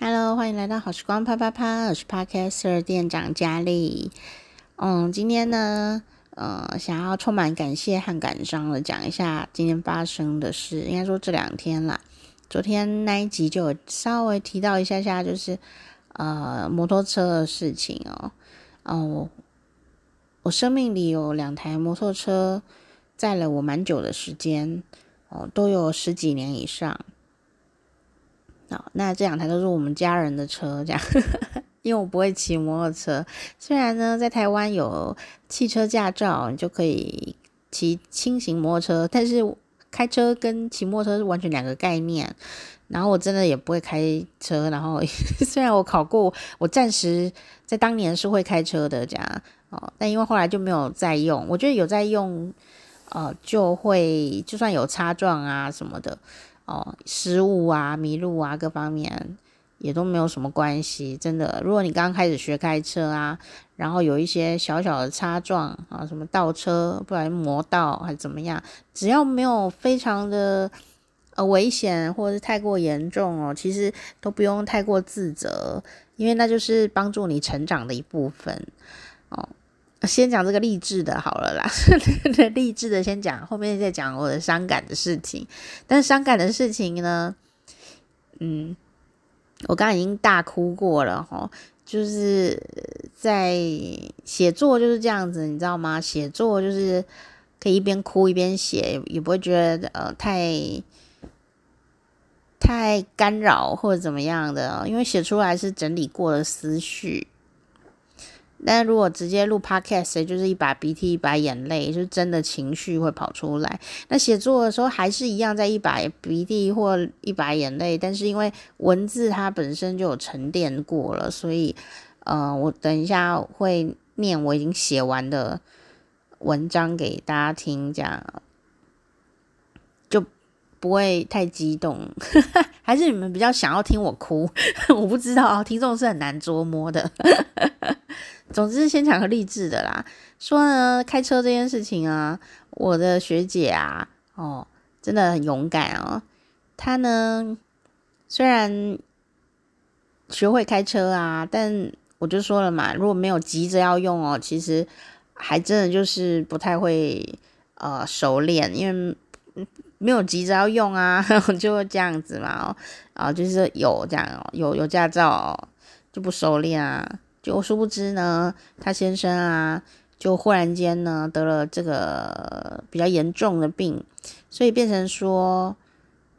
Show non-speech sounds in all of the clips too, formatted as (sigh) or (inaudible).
Hello，欢迎来到好时光啪啪啪，我是 Podcaster 店长佳丽。嗯，今天呢，呃，想要充满感谢和感伤的讲一下今天发生的事。应该说这两天啦，昨天那一集就有稍微提到一下下，就是呃摩托车的事情哦。哦、我我生命里有两台摩托车，载了我蛮久的时间，哦、都有十几年以上。好，那这两台都是我们家人的车，这样，因为我不会骑摩托车。虽然呢，在台湾有汽车驾照，你就可以骑轻型摩托车，但是开车跟骑摩托车是完全两个概念。然后我真的也不会开车，然后 (laughs) 虽然我考过，我暂时在当年是会开车的，这样哦，但因为后来就没有再用。我觉得有在用，呃，就会就算有擦撞啊什么的。哦，失误啊、迷路啊，各方面也都没有什么关系。真的，如果你刚开始学开车啊，然后有一些小小的擦撞啊，什么倒车，不然磨到还怎么样，只要没有非常的呃危险或者是太过严重哦，其实都不用太过自责，因为那就是帮助你成长的一部分哦。先讲这个励志的好了啦，(laughs) 励志的先讲，后面再讲我的伤感的事情。但是伤感的事情呢，嗯，我刚刚已经大哭过了齁，就是在写作就是这样子，你知道吗？写作就是可以一边哭一边写，也不会觉得呃太太干扰或者怎么样的，因为写出来是整理过的思绪。但如果直接录 podcast，就是一把鼻涕一把眼泪，就真的情绪会跑出来。那写作的时候还是一样，在一把鼻涕或一把眼泪，但是因为文字它本身就有沉淀过了，所以呃，我等一下会念我已经写完的文章给大家听，这样就不会太激动。(laughs) 还是你们比较想要听我哭？(laughs) 我不知道，听众是很难捉摸的。总之，先讲个励志的啦。说呢，开车这件事情啊，我的学姐啊，哦，真的很勇敢哦。她呢，虽然学会开车啊，但我就说了嘛，如果没有急着要用哦，其实还真的就是不太会呃熟练，因为没有急着要用啊，(laughs) 就会这样子嘛。哦，啊，就是有这样哦，有有驾照哦，就不熟练啊。就殊不知呢，他先生啊，就忽然间呢得了这个比较严重的病，所以变成说，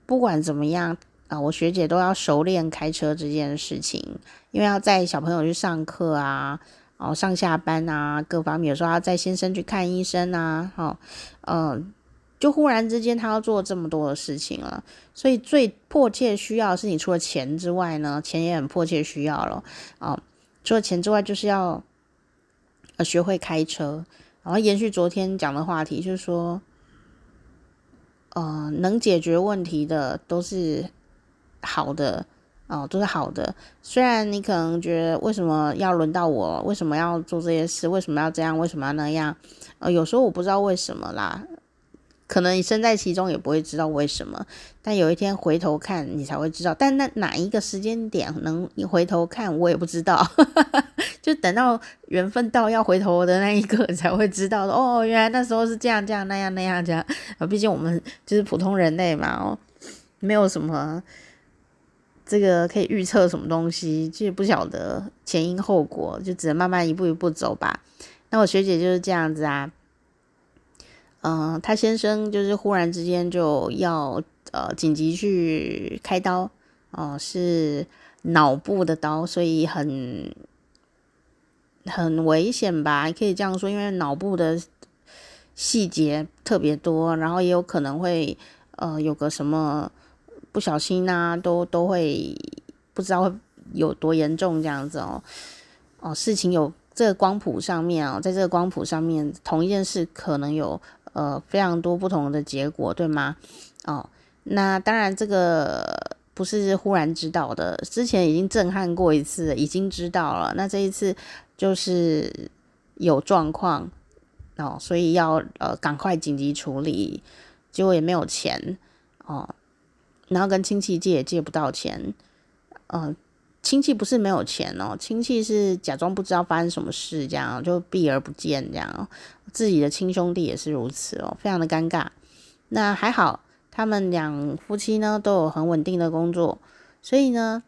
不管怎么样啊，我学姐都要熟练开车这件事情，因为要载小朋友去上课啊，哦上下班啊，各方面，有时候要载先生去看医生啊，哈，嗯，就忽然之间他要做这么多的事情了，所以最迫切需要是你除了钱之外呢，钱也很迫切需要了，啊。除了钱之外，就是要呃学会开车。然后延续昨天讲的话题，就是说，呃，能解决问题的都是好的哦、都是好的。虽然你可能觉得为什么要轮到我，为什么要做这些事，为什么要这样，为什么要那样？呃，有时候我不知道为什么啦。可能你身在其中也不会知道为什么，但有一天回头看你才会知道。但那哪一个时间点能你回头看，我也不知道。(laughs) 就等到缘分到要回头的那一刻才会知道。哦，原来那时候是这样这样那样那样这样。啊，毕竟我们就是普通人类嘛，哦，没有什么这个可以预测什么东西，就不晓得前因后果，就只能慢慢一步一步走吧。那我学姐就是这样子啊。嗯，他先生就是忽然之间就要呃紧急去开刀哦、是脑部的刀，所以很很危险吧，可以这样说，因为脑部的细节特别多，然后也有可能会呃有个什么不小心啊，都都会不知道会有多严重这样子哦哦，事情有这个光谱上面啊、哦，在这个光谱上面，同一件事可能有。呃，非常多不同的结果，对吗？哦，那当然，这个不是忽然知道的，之前已经震撼过一次，已经知道了。那这一次就是有状况哦，所以要呃赶快紧急处理，结果也没有钱哦，然后跟亲戚借也借不到钱，嗯、呃，亲戚不是没有钱哦，亲戚是假装不知道发生什么事，这样就避而不见，这样自己的亲兄弟也是如此哦，非常的尴尬。那还好，他们两夫妻呢都有很稳定的工作，所以呢，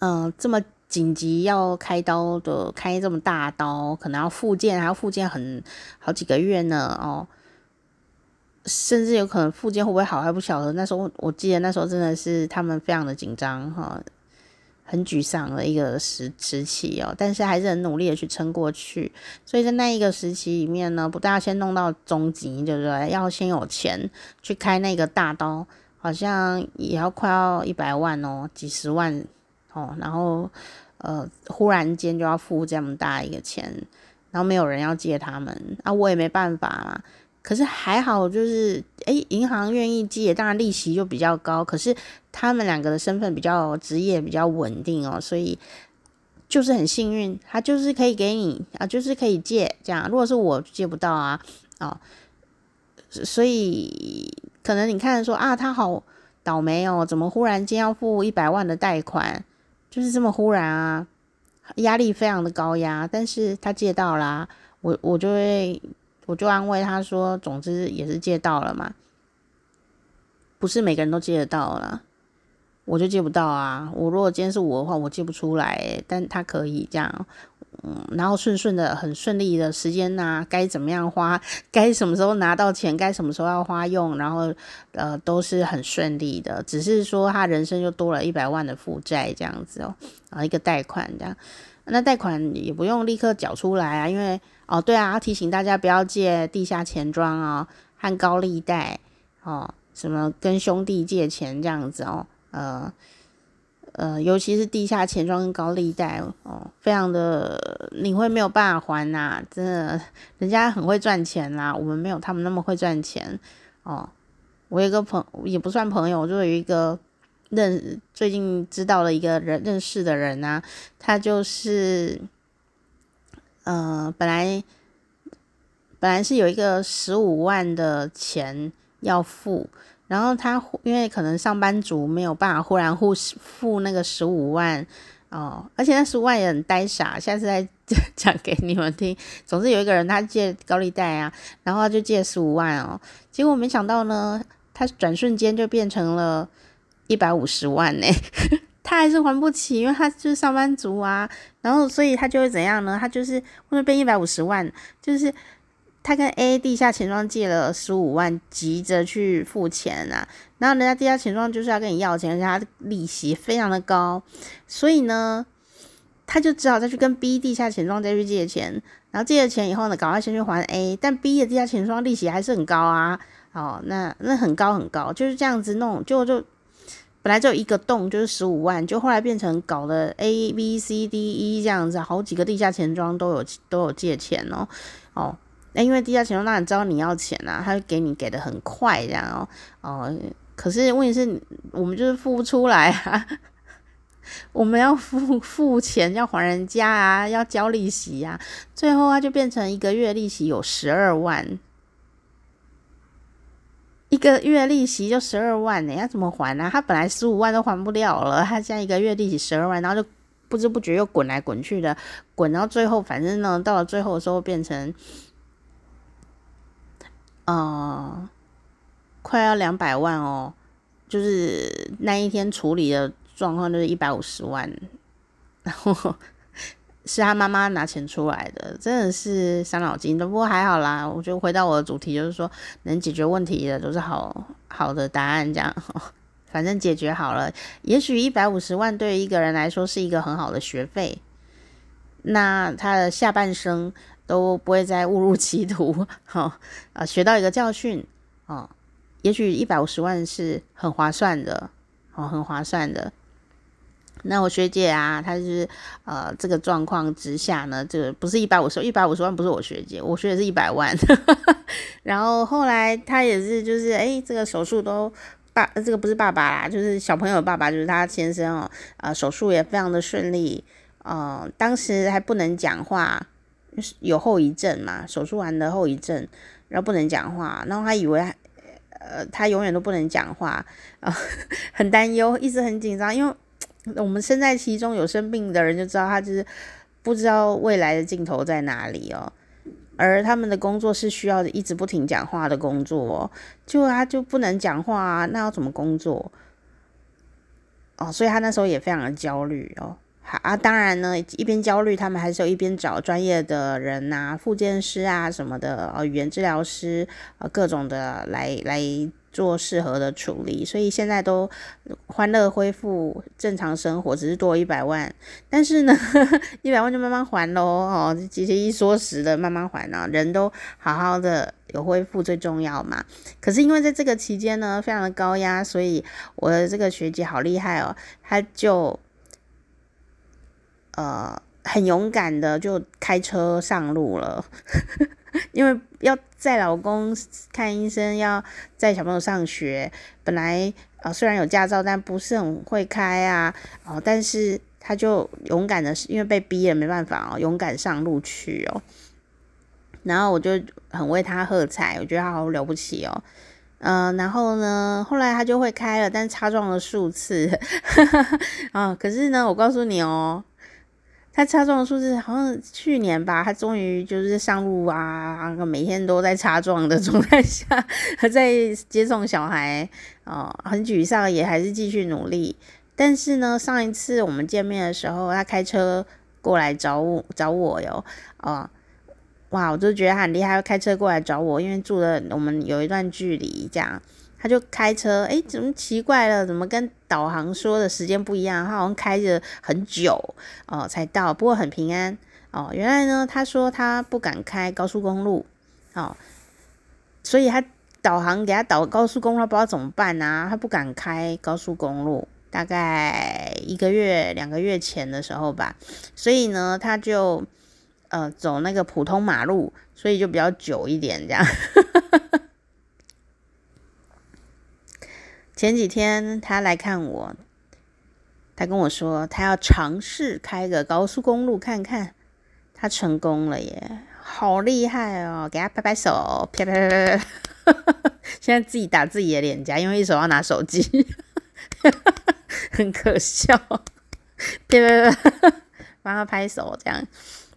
嗯、呃，这么紧急要开刀的，开这么大刀，可能要复健，还要复健很好几个月呢，哦。甚至有可能复健会不会好还不晓得。那时候我记得那时候真的是他们非常的紧张哈，很沮丧的一个时时期哦。但是还是很努力的去撑过去。所以在那一个时期里面呢，不但要先弄到中级，对不对？要先有钱去开那个大刀，好像也要快要一百万哦，几十万哦。然后呃，忽然间就要付这么大一个钱，然后没有人要借他们啊，我也没办法。可是还好，就是诶，银行愿意借，当然利息就比较高。可是他们两个的身份比较职业比较稳定哦，所以就是很幸运，他就是可以给你啊，就是可以借这样。如果是我借不到啊，哦，所以可能你看说啊，他好倒霉哦，怎么忽然间要付一百万的贷款，就是这么忽然啊，压力非常的高压。但是他借到啦，我我就会。我就安慰他说：“总之也是借到了嘛，不是每个人都借得到了，我就借不到啊。我如果今天是我的话，我借不出来，但他可以这样，嗯，然后顺顺的、很顺利的时间呐，该怎么样花，该什么时候拿到钱，该什么时候要花用，然后呃都是很顺利的。只是说他人生就多了一百万的负债这样子哦，啊，一个贷款这样。”那贷款也不用立刻缴出来啊，因为哦，对啊，提醒大家不要借地下钱庄啊、哦，和高利贷哦，什么跟兄弟借钱这样子哦，呃呃，尤其是地下钱庄跟高利贷哦，非常的你会没有办法还呐、真的，人家很会赚钱啦，我们没有他们那么会赚钱哦。我有一个朋也不算朋友，就有一个。认最近知道了一个人认识的人啊，他就是，呃，本来本来是有一个十五万的钱要付，然后他因为可能上班族没有办法忽然付付那个十五万哦，而且那十五万也很呆傻，下次再讲 (laughs) 给你们听。总之有一个人他借高利贷啊，然后他就借十五万哦，结果没想到呢，他转瞬间就变成了。一百五十万呢，他还是还不起，因为他就是上班族啊。然后，所以他就会怎样呢？他就是为什么变一百五十万？就是他跟 A 地下钱庄借了十五万，急着去付钱啊。然后人家地下钱庄就是要跟你要钱，而且他的利息非常的高，所以呢，他就只好再去跟 B 地下钱庄再去借钱。然后借了钱以后呢，赶快先去还 A，但 B 的地下钱庄利息还是很高啊。哦，那那很高很高，就是这样子弄，就就。本来就有一个洞，就是十五万，就后来变成搞了 A B C D E 这样子，好几个地下钱庄都有都有借钱哦哦，那因为地下钱庄当然知道你要钱啊，他会给你给的很快这样哦哦，可是问题是我们就是付不出来啊，(laughs) 我们要付付钱要还人家啊，要交利息啊，最后啊就变成一个月利息有十二万。一个月利息就十二万呢，要怎么还呢、他本来十五万都还不了了，他现在一个月利息十二万，然后就不知不觉又滚来滚去的，滚到最后，反正呢，到了最后的时候变成，呃，快要两百万哦，就是那一天处理的状况就是一百五十万，然后。是他妈妈拿钱出来的，真的是伤脑筋的。不过还好啦，我就回到我的主题，就是说能解决问题的都是好好的答案，这样，(laughs) 反正解决好了。也许一百五十万对于一个人来说是一个很好的学费，那他的下半生都不会再误入歧途，哈 (laughs) 啊，学到一个教训啊。也许一百五十万是很划算的，哦，很划算的。那我学姐啊，她是呃这个状况之下呢，这个不是一百五十一百五十万，不是我学姐，我学姐是一百万。(laughs) 然后后来她也是就是哎，这个手术都爸，这个不是爸爸啦，就是小朋友的爸爸，就是他先生哦，呃手术也非常的顺利，呃当时还不能讲话，有后遗症嘛，手术完的后遗症，然后不能讲话，然后他以为呃他永远都不能讲话，呃 (laughs) 很担忧，一直很紧张，因为。我们身在其中有生病的人就知道，他就是不知道未来的尽头在哪里哦。而他们的工作是需要一直不停讲话的工作哦，就他就不能讲话啊，那要怎么工作？哦，所以他那时候也非常的焦虑哦。好啊，当然呢，一边焦虑，他们还是有一边找专业的人呐、复健师啊什么的，哦，语言治疗师啊，各种的来来做适合的处理。所以现在都欢乐恢复正常生活，只是多一百万，但是呢，(laughs) 一百万就慢慢还喽。哦，其实一说实的，慢慢还啊，人都好好的有恢复最重要嘛。可是因为在这个期间呢，非常的高压，所以我的这个学姐好厉害哦，她就。呃，很勇敢的就开车上路了，(laughs) 因为要载老公看医生，要载小朋友上学。本来呃虽然有驾照，但不是很会开啊。哦，但是他就勇敢的，因为被逼了没办法哦，勇敢上路去哦。然后我就很为他喝彩，我觉得他好了不起哦。嗯、然后呢，后来他就会开了，但擦撞了数次。啊、(laughs) 可是呢，我告诉你哦。他擦撞的数字好像去年吧，他终于就是上路啊，每天都在擦撞的状态下，还 (laughs) 在接送小孩哦，很沮丧，也还是继续努力。但是呢，上一次我们见面的时候，他开车过来找我找我哟，哦，哇，我就觉得很厉害，开车过来找我，因为住的我们有一段距离这样。他就开车，诶，怎么奇怪了？怎么跟导航说的时间不一样？他好像开着很久哦才到，不过很平安哦。原来呢，他说他不敢开高速公路哦，所以他导航给他导高速公路，他不知道怎么办啊？他不敢开高速公路，大概一个月、两个月前的时候吧，所以呢，他就呃走那个普通马路，所以就比较久一点这样。(laughs) 前几天他来看我，他跟我说他要尝试开个高速公路看看，他成功了耶，好厉害哦！给他拍拍手，啪啪啪啪啪，(laughs) 现在自己打自己的脸颊，因为一手要拿手机，(laughs) 很可笑，啪啪啪，帮他拍手这样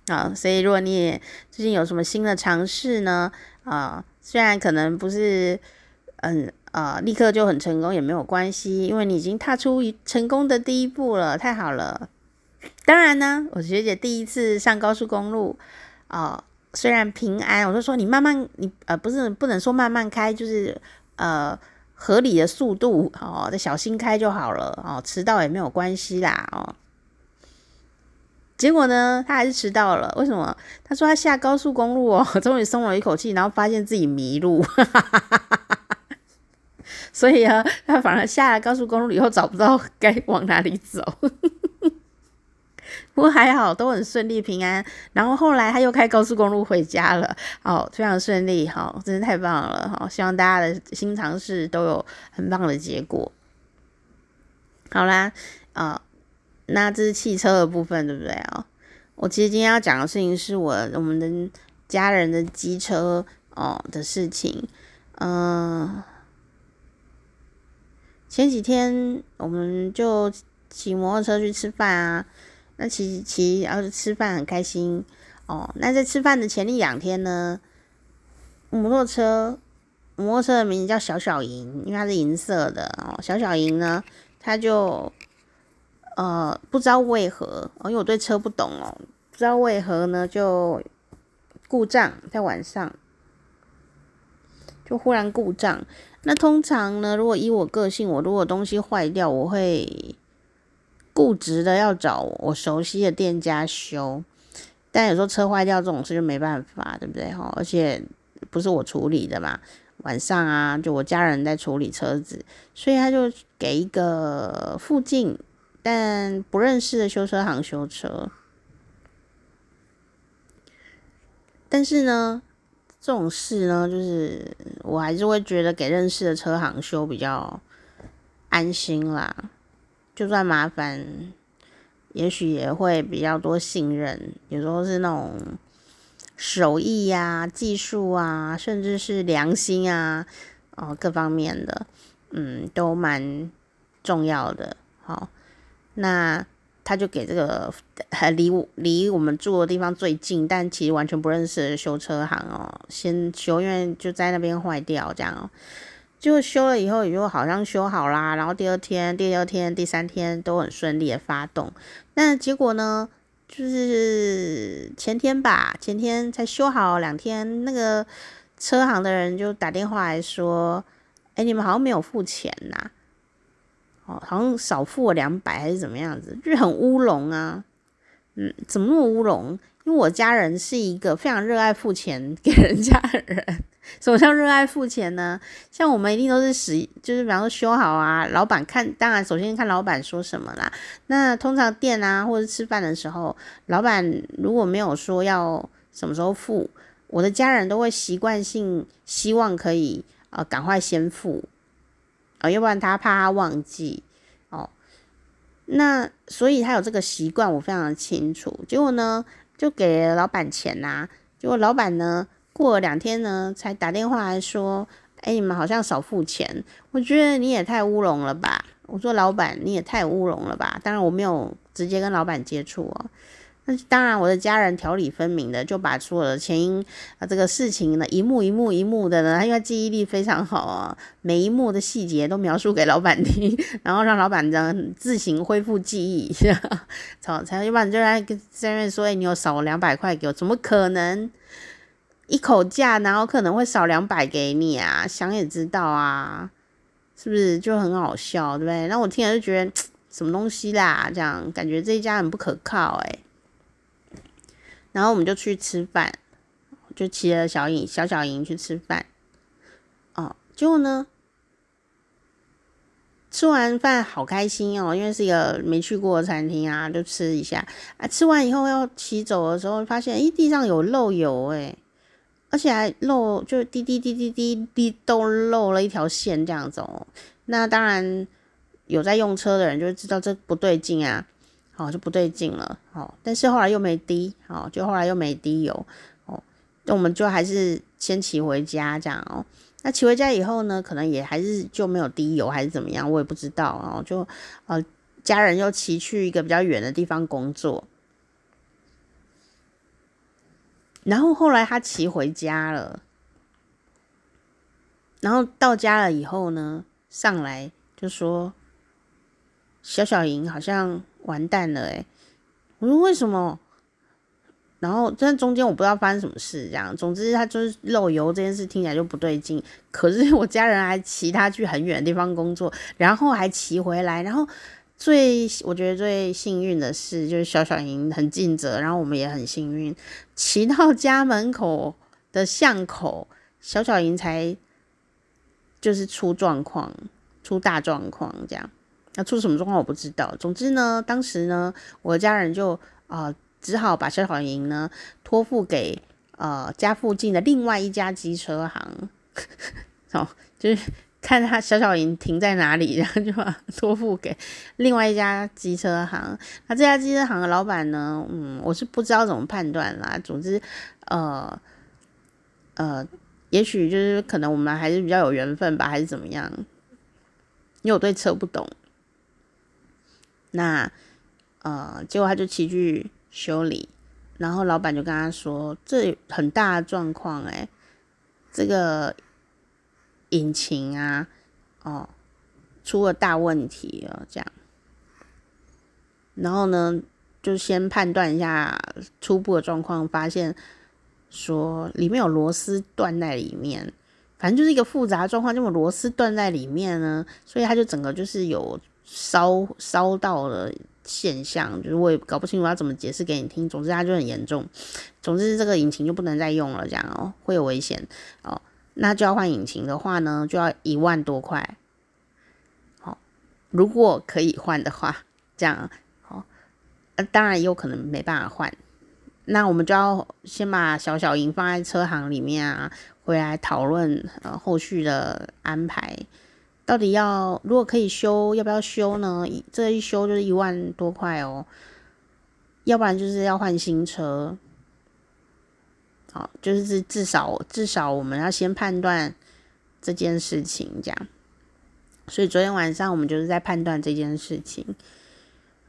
啊。所以如果你最近有什么新的尝试呢？啊，虽然可能不是，嗯。啊、呃，立刻就很成功也没有关系，因为你已经踏出成功的第一步了，太好了。当然呢，我学姐第一次上高速公路，啊、虽然平安，我就说你慢慢，你呃不是不能说慢慢开，就是呃合理的速度哦，再小心开就好了哦，迟到也没有关系啦哦。结果呢，他还是迟到了，为什么？他说他下高速公路哦，(laughs) 终于松了一口气，然后发现自己迷路。所以啊，他反而下了高速公路以后找不到该往哪里走，(laughs) 不过还好都很顺利平安。然后后来他又开高速公路回家了，哦，非常顺利，好，真是太棒了，好，希望大家的新尝试都有很棒的结果。好啦，啊，那这是汽车的部分，对不对啊？我其实今天要讲的事情是我我们的家人的机车哦的事情，嗯。前几天我们就骑摩托车去吃饭啊，那骑骑然后就吃饭很开心哦。那在吃饭的前一两天呢，摩托车摩托车的名字叫小小银，因为它是银色的哦。小小银呢，它就呃不知道为何哦，因为我对车不懂哦，不知道为何呢就故障，在晚上就忽然故障。那通常呢，如果以我个性，我如果东西坏掉，我会固执的要找我熟悉的店家修。但有时候车坏掉这种事就没办法，对不对哈？而且不是我处理的嘛，晚上啊，就我家人在处理车子，所以他就给一个附近但不认识的修车行修车。但是呢。这种事呢，就是我还是会觉得给认识的车行修比较安心啦。就算麻烦，也许也会比较多信任。有时候是那种手艺呀、啊、技术啊，甚至是良心啊，哦，各方面的，嗯，都蛮重要的。好，那他就给这个还离我离我们住的地方最近，但其实完全不认识修车行哦，先修，因为就在那边坏掉这样哦。就修了以后，也就好像修好啦，然后第二天、第二天、第三天都很顺利的发动。但结果呢，就是前天吧，前天才修好两天，那个车行的人就打电话来说：“哎，你们好像没有付钱呐，哦，好像少付了两百还是怎么样子，就是很乌龙啊。嗯，怎么那么乌龙？因为我家人是一个非常热爱付钱给人家的人。”什么叫热爱付钱呢？像我们一定都是使，就是比方说修好啊，老板看，当然首先看老板说什么啦。那通常店啊，或者吃饭的时候，老板如果没有说要什么时候付，我的家人都会习惯性希望可以呃赶快先付，呃，要不然他怕他忘记哦。那所以他有这个习惯，我非常的清楚。结果呢，就给老板钱呐、啊，结果老板呢。过了两天呢，才打电话来说：“哎，你们好像少付钱。”我觉得你也太乌龙了吧！我说：“老板，你也太乌龙了吧！”当然我没有直接跟老板接触哦。那当然，我的家人条理分明的就把所有的前因啊这个事情呢，一幕一幕一幕的呢，他因为记忆力非常好啊，每一幕的细节都描述给老板听，(laughs) 然后让老板呢自行恢复记忆。(laughs) 好，才要不然就在在那边说：“哎，你有少两百块给我？怎么可能？”一口价，然后可能会少两百给你啊，想也知道啊，是不是就很好笑，对不对？那我听了就觉得什么东西啦，这样感觉这一家很不可靠哎。然后我们就去吃饭，就骑着小影小小莹去吃饭。哦，结果呢，吃完饭好开心哦，因为是一个没去过的餐厅啊，就吃一下啊。吃完以后要骑走的时候，发现诶，地上有漏油哎。而且还漏，就滴滴滴滴滴滴都漏了一条线这样子哦。那当然有在用车的人就会知道这不对劲啊，哦就不对劲了。好，但是后来又没滴，好就后来又没滴油哦。那我们就还是先骑回家这样哦。那骑回家以后呢，可能也还是就没有滴油还是怎么样，我也不知道哦。就呃家人又骑去一个比较远的地方工作。然后后来他骑回家了，然后到家了以后呢，上来就说：“小小莹好像完蛋了。”诶，我说为什么？然后在中间我不知道发生什么事，这样，总之他就是漏油这件事听起来就不对劲。可是我家人还骑他去很远的地方工作，然后还骑回来，然后。最我觉得最幸运的事，就是小小莹很尽责，然后我们也很幸运，骑到家门口的巷口，小小莹才就是出状况，出大状况这样。那出什么状况我不知道。总之呢，当时呢，我的家人就啊、呃，只好把小小莹呢托付给呃家附近的另外一家机车行，(laughs) 哦，就是。看他小小莹停在哪里，然后就把托付给另外一家机车行。那这家机车行的老板呢？嗯，我是不知道怎么判断啦。总之，呃呃，也许就是可能我们还是比较有缘分吧，还是怎么样？因为我对车不懂。那呃，结果他就骑去修理，然后老板就跟他说：“这很大的状况，哎，这个。”引擎啊，哦，出了大问题哦，这样。然后呢，就先判断一下初步的状况，发现说里面有螺丝断在里面，反正就是一个复杂状况，这种螺丝断在里面呢，所以它就整个就是有烧烧到的现象，就是我也搞不清楚要怎么解释给你听。总之它就很严重，总之这个引擎就不能再用了，这样哦，会有危险哦。那就要换引擎的话呢，就要一万多块。好，如果可以换的话，这样好。呃，当然也有可能没办法换。那我们就要先把小小银放在车行里面啊，回来讨论呃后续的安排。到底要如果可以修，要不要修呢？这一修就是一万多块哦。要不然就是要换新车。好，就是至少至少我们要先判断这件事情，这样。所以昨天晚上我们就是在判断这件事情。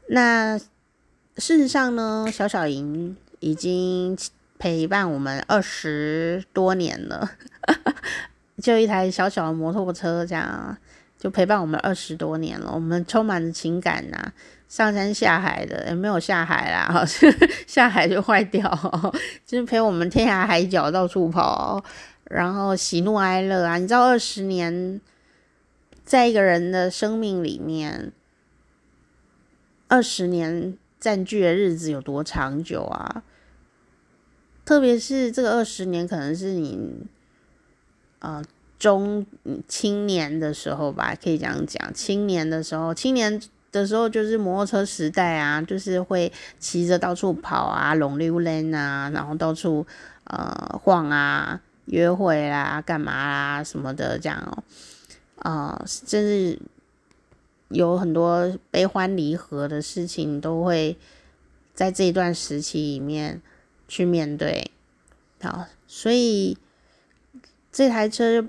那事实上呢，小小营已经陪伴我们二十多年了，就一台小小的摩托车这样，就陪伴我们二十多年了。我们充满着情感呐、啊，上山下海的也没有下海啦，(laughs) 下海就坏掉，(laughs) 就是陪我们天涯海角到处跑。然后喜怒哀乐啊，你知道二十年，在一个人的生命里面，二十年占据的日子有多长久啊？特别是这个二十年，可能是你，呃，中青年的时候吧，可以这样讲。青年的时候，青年的时候就是摩托车时代啊，就是会骑着到处跑啊，拢溜溜啊，然后到处呃晃啊。约会啦，干嘛啦，什么的，这样哦，啊、呃，甚至有很多悲欢离合的事情，都会在这一段时期里面去面对。好，所以这台车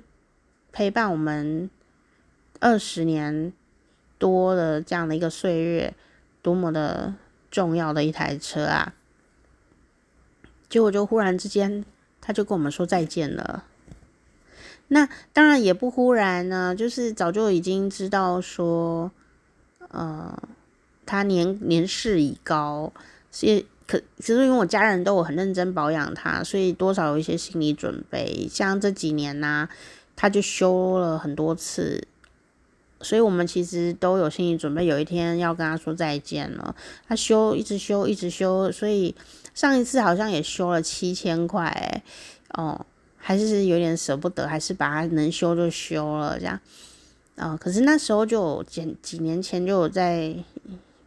陪伴我们二十年多的这样的一个岁月，多么的重要的一台车啊！结果就忽然之间。他就跟我们说再见了。那当然也不忽然呢，就是早就已经知道说，呃，他年年事已高，所以可其实因为我家人都有很认真保养它，所以多少有一些心理准备。像这几年呢、啊，他就修了很多次，所以我们其实都有心理准备，有一天要跟他说再见了。他修一直修一直修，所以。上一次好像也修了七千块，欸，哦，还是有点舍不得，还是把它能修就修了这样。啊、可是那时候就几几年前就有在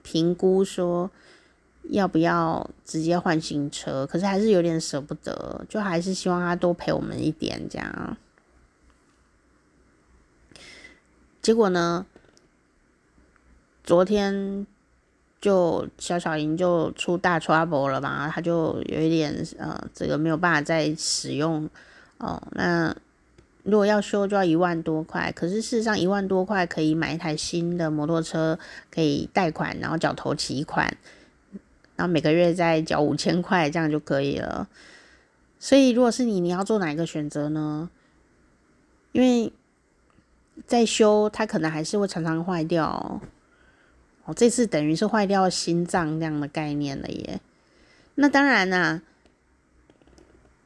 评估说要不要直接换新车，可是还是有点舍不得，就还是希望他多陪我们一点这样。结果呢，昨天。就小小莹就出大 trouble 了嘛，他就有一点呃，这个没有办法再使用哦。那如果要修就要一万多块，可是事实上一万多块可以买一台新的摩托车，可以贷款，然后缴头期款，然后每个月再缴五千块，这样就可以了。所以如果是你，你要做哪一个选择呢？因为在修，它可能还是会常常坏掉。我这次等于是坏掉心脏这样的概念了耶。那当然啦、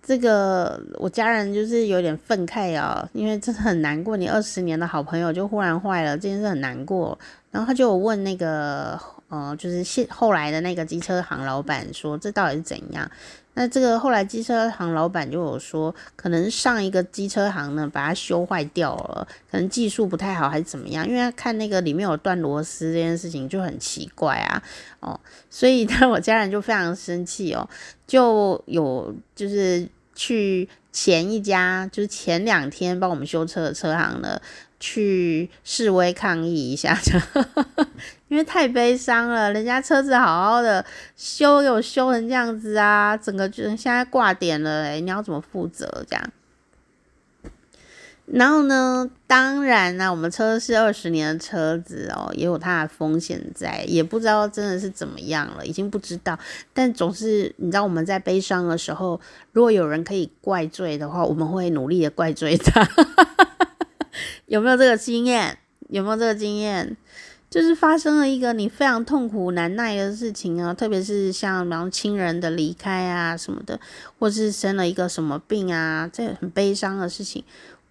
这个我家人就是有点愤慨啊，因为真的很难过，你二十年的好朋友就忽然坏了，这件事很难过。然后他就问那个，呃，就是现后来的那个机车行老板说，这到底是怎样？那这个后来机车行老板就有说，可能上一个机车行呢把它修坏掉了，可能技术不太好还是怎么样？因为他看那个里面有断螺丝这件事情就很奇怪啊，哦，所以 (laughs) 呢我家人就非常生气哦，就有就是去前一家就是前两天帮我们修车的车行呢。去示威抗议一下，(laughs) 因为太悲伤了。人家车子好好的修，有修成这样子啊，整个就现在挂点了，欸，你要怎么负责这样？然后呢，当然呢，我们车是二十年的车子哦，也有它的风险在，也不知道真的是怎么样了，已经不知道。但总是你知道我们在悲伤的时候，如果有人可以怪罪的话，我们会努力的怪罪他。(laughs) (laughs) 有没有这个经验？有没有这个经验？就是发生了一个你非常痛苦难耐的事情啊，特别是像然后亲人的离开啊什么的，或是生了一个什么病啊，这很悲伤的事情。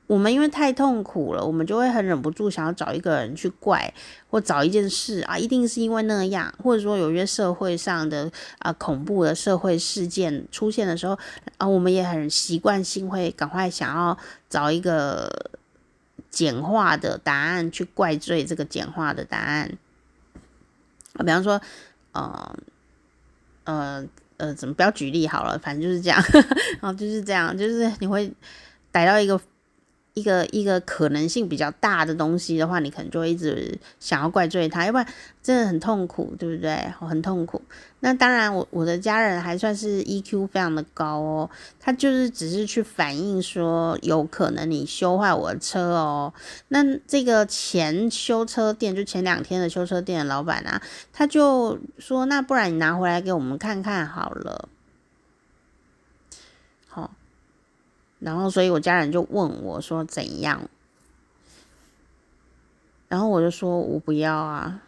我们因为太痛苦了，我们就会很忍不住想要找一个人去怪，或找一件事啊，一定是因为那样，或者说有些社会上的啊恐怖的社会事件出现的时候啊，我们也很习惯性会赶快想要找一个。简化的答案去怪罪这个简化的答案，比方说，呃，呃，呃，怎么不要举例好了，反正就是这样，然 (laughs) 后就是这样，就是你会逮到一个一个一个可能性比较大的东西的话，你可能就会一直想要怪罪他，要不然真的很痛苦，对不对？很痛苦。那当然我，我我的家人还算是 EQ 非常的高哦，他就是只是去反映说有可能你修坏我的车哦。那这个前修车店就前两天的修车店的老板啊，他就说，那不然你拿回来给我们看看好了。然后，所以我家人就问我说怎样，然后我就说我不要啊，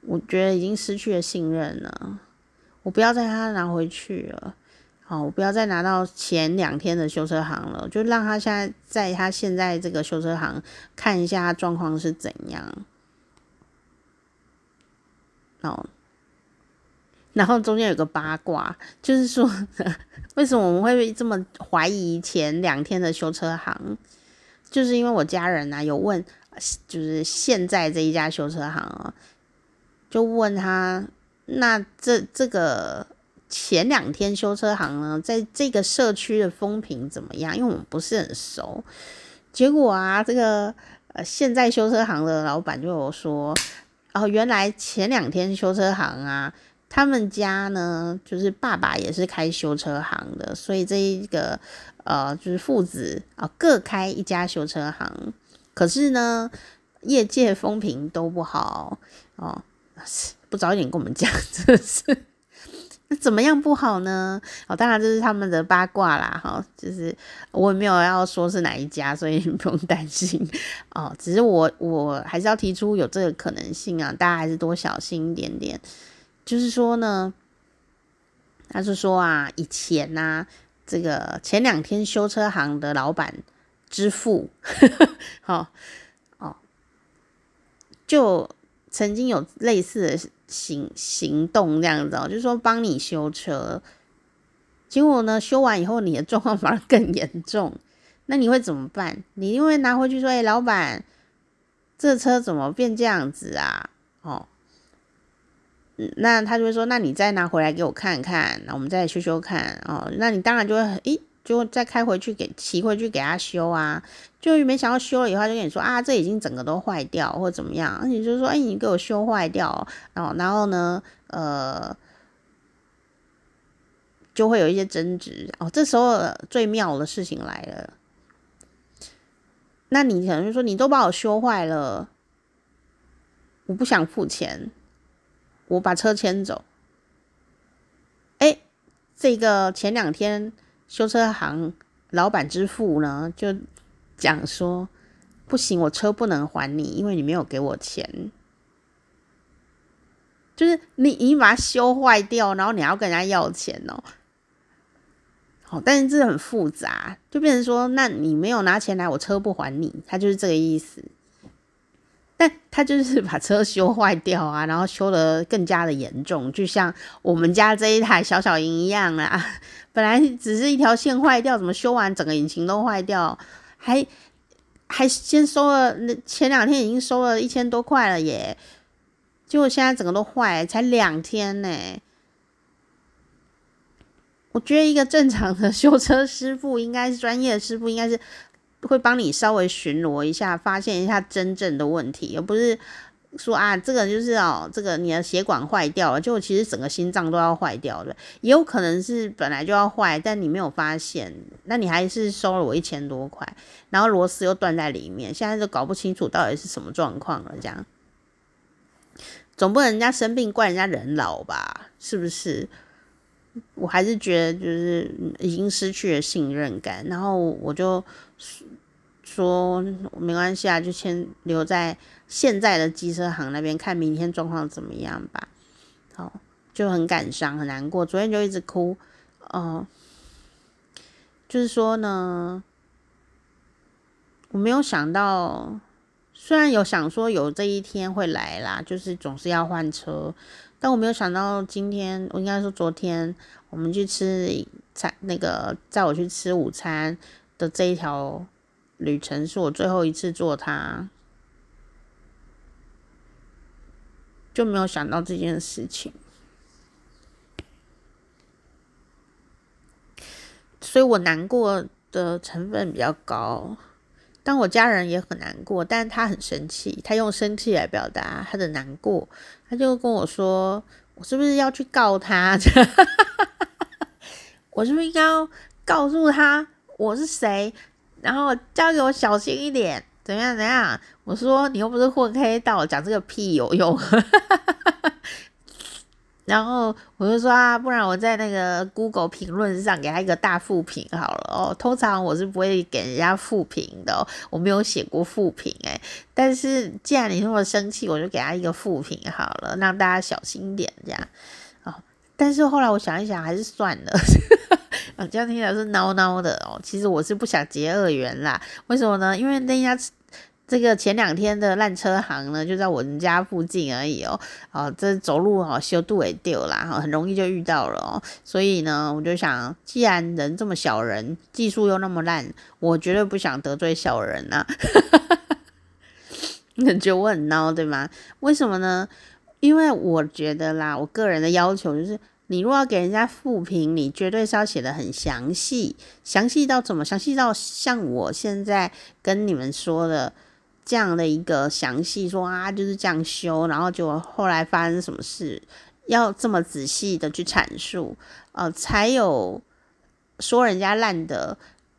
我觉得已经失去了信任了，我不要再他拿回去了，好，我不要再拿到前两天的修车行了，就让他现在在他现在这个修车行看一下状况是怎样，哦。然后中间有个八卦，就是说，(laughs) 为什么我们会这么怀疑前两天的修车行？就是因为我家人啊有问，就是现在这一家修车行啊，就问他，那这这个前两天修车行呢，在这个社区的风评怎么样？因为我们不是很熟。结果啊，这个呃现在修车行的老板就有说，哦，原来前两天修车行啊。他们家呢，就是爸爸也是开修车行的，所以这一个呃，就是父子啊、各开一家修车行。可是呢，业界风评都不好哦，不早一点跟我们讲，真的是那怎么样不好呢？哦，当然这是他们的八卦啦，哈、哦，就是我也没有要说是哪一家，所以你不用担心哦。只是我我还是要提出有这个可能性啊，大家还是多小心一点点。就是说呢，他是说啊，以前呢、啊，这个前两天修车行的老板之父，好 (laughs) 哦，就曾经有类似的行行动这样子哦，就是说帮你修车，结果呢，修完以后你的状况反而更严重，那你会怎么办？你因为拿回去说，哎、老板，这车怎么变这样子啊？哦。那他就会说，那你再拿回来给我看看，那我们再修修看哦。那你当然就会，诶，就再开回去给骑回去给他修啊。就没想到修了以后，就跟你说啊，这已经整个都坏掉或怎么样。你就说，哎，你给我修坏掉哦。然后呢，呃，就会有一些争执哦。这时候最妙的事情来了，那你可能就说，你都把我修坏了，我不想付钱。我把车牵走，哎，这个前两天修车行老板之父呢，就讲说不行，我车不能还你，因为你没有给我钱，就是你你把它修坏掉，然后你要跟人家要钱哦。好，但是这很复杂，就变成说，那你没有拿钱来，我车不还你，他就是这个意思。但他就是把车修坏掉啊，然后修得更加的严重，就像我们家这一台小小营一样啊。(laughs) 本来只是一条线坏掉，怎么修完整个引擎都坏掉，还还先收了，那前两天已经收了一千多块了耶，结果现在整个都坏，才两天呢。我觉得一个正常的修车师傅，应该是专业的师傅，应该是。会帮你稍微巡逻一下，发现一下真正的问题，而不是说啊，这个就是哦，这个你的血管坏掉了，就其实整个心脏都要坏掉了，也有可能是本来就要坏，但你没有发现，那你还是收了我一千多块，然后螺丝又断在里面，现在就搞不清楚到底是什么状况了，这样，总不能人家生病怪人家人老吧？是不是？我还是觉得就是已经失去了信任感，然后我就。说没关系啊，就先留在现在的机车行那边，看明天状况怎么样吧。好，就很感伤，很难过。昨天就一直哭，哦，就是说呢，我没有想到，虽然有想说有这一天会来啦，就是总是要换车，但我没有想到今天，我应该说昨天我们去吃餐，那个载我去吃午餐的这一条。旅程是我最后一次坐它，就没有想到这件事情，所以我难过的成分比较高。但我家人也很难过，但他很生气，他用生气来表达他的难过。他就跟我说：“我是不是要去告他？(laughs) 我是不是应该告诉他我是谁？然后交给我小心一点，怎样怎样？”我说：“你又不是混黑道，讲这个屁有用？” (laughs) 然后我就说啊，不然我在那个 Google 评论上给他一个大负评好了哦。通常我是不会给人家负评的，我没有写过负评诶。但是既然你那么生气，我就给他一个负评好了，让大家小心点这样。哦，但是后来我想一想，还是算了。啊，这样听起来是孬孬的哦。其实我是不想结恶缘啦。为什么呢？因为那家。这个前两天的烂车行呢，就在我们家附近而已哦。哦，这走路哦，修度也丢啦，很容易就遇到了哦。所以呢，我就想，既然人这么小人，技术又那么烂，我绝对不想得罪小人呐、啊。你觉得我很孬对吗？为什么呢？因为我觉得啦，我个人的要求就是，你如果要给人家负评，你绝对是要写的很详细，详细到怎么？详细到像我现在跟你们说的。这样的一个详细说啊，就是这样修，然后就后来发生什么事，要这么仔细的去阐述，呃，才有说人家烂的，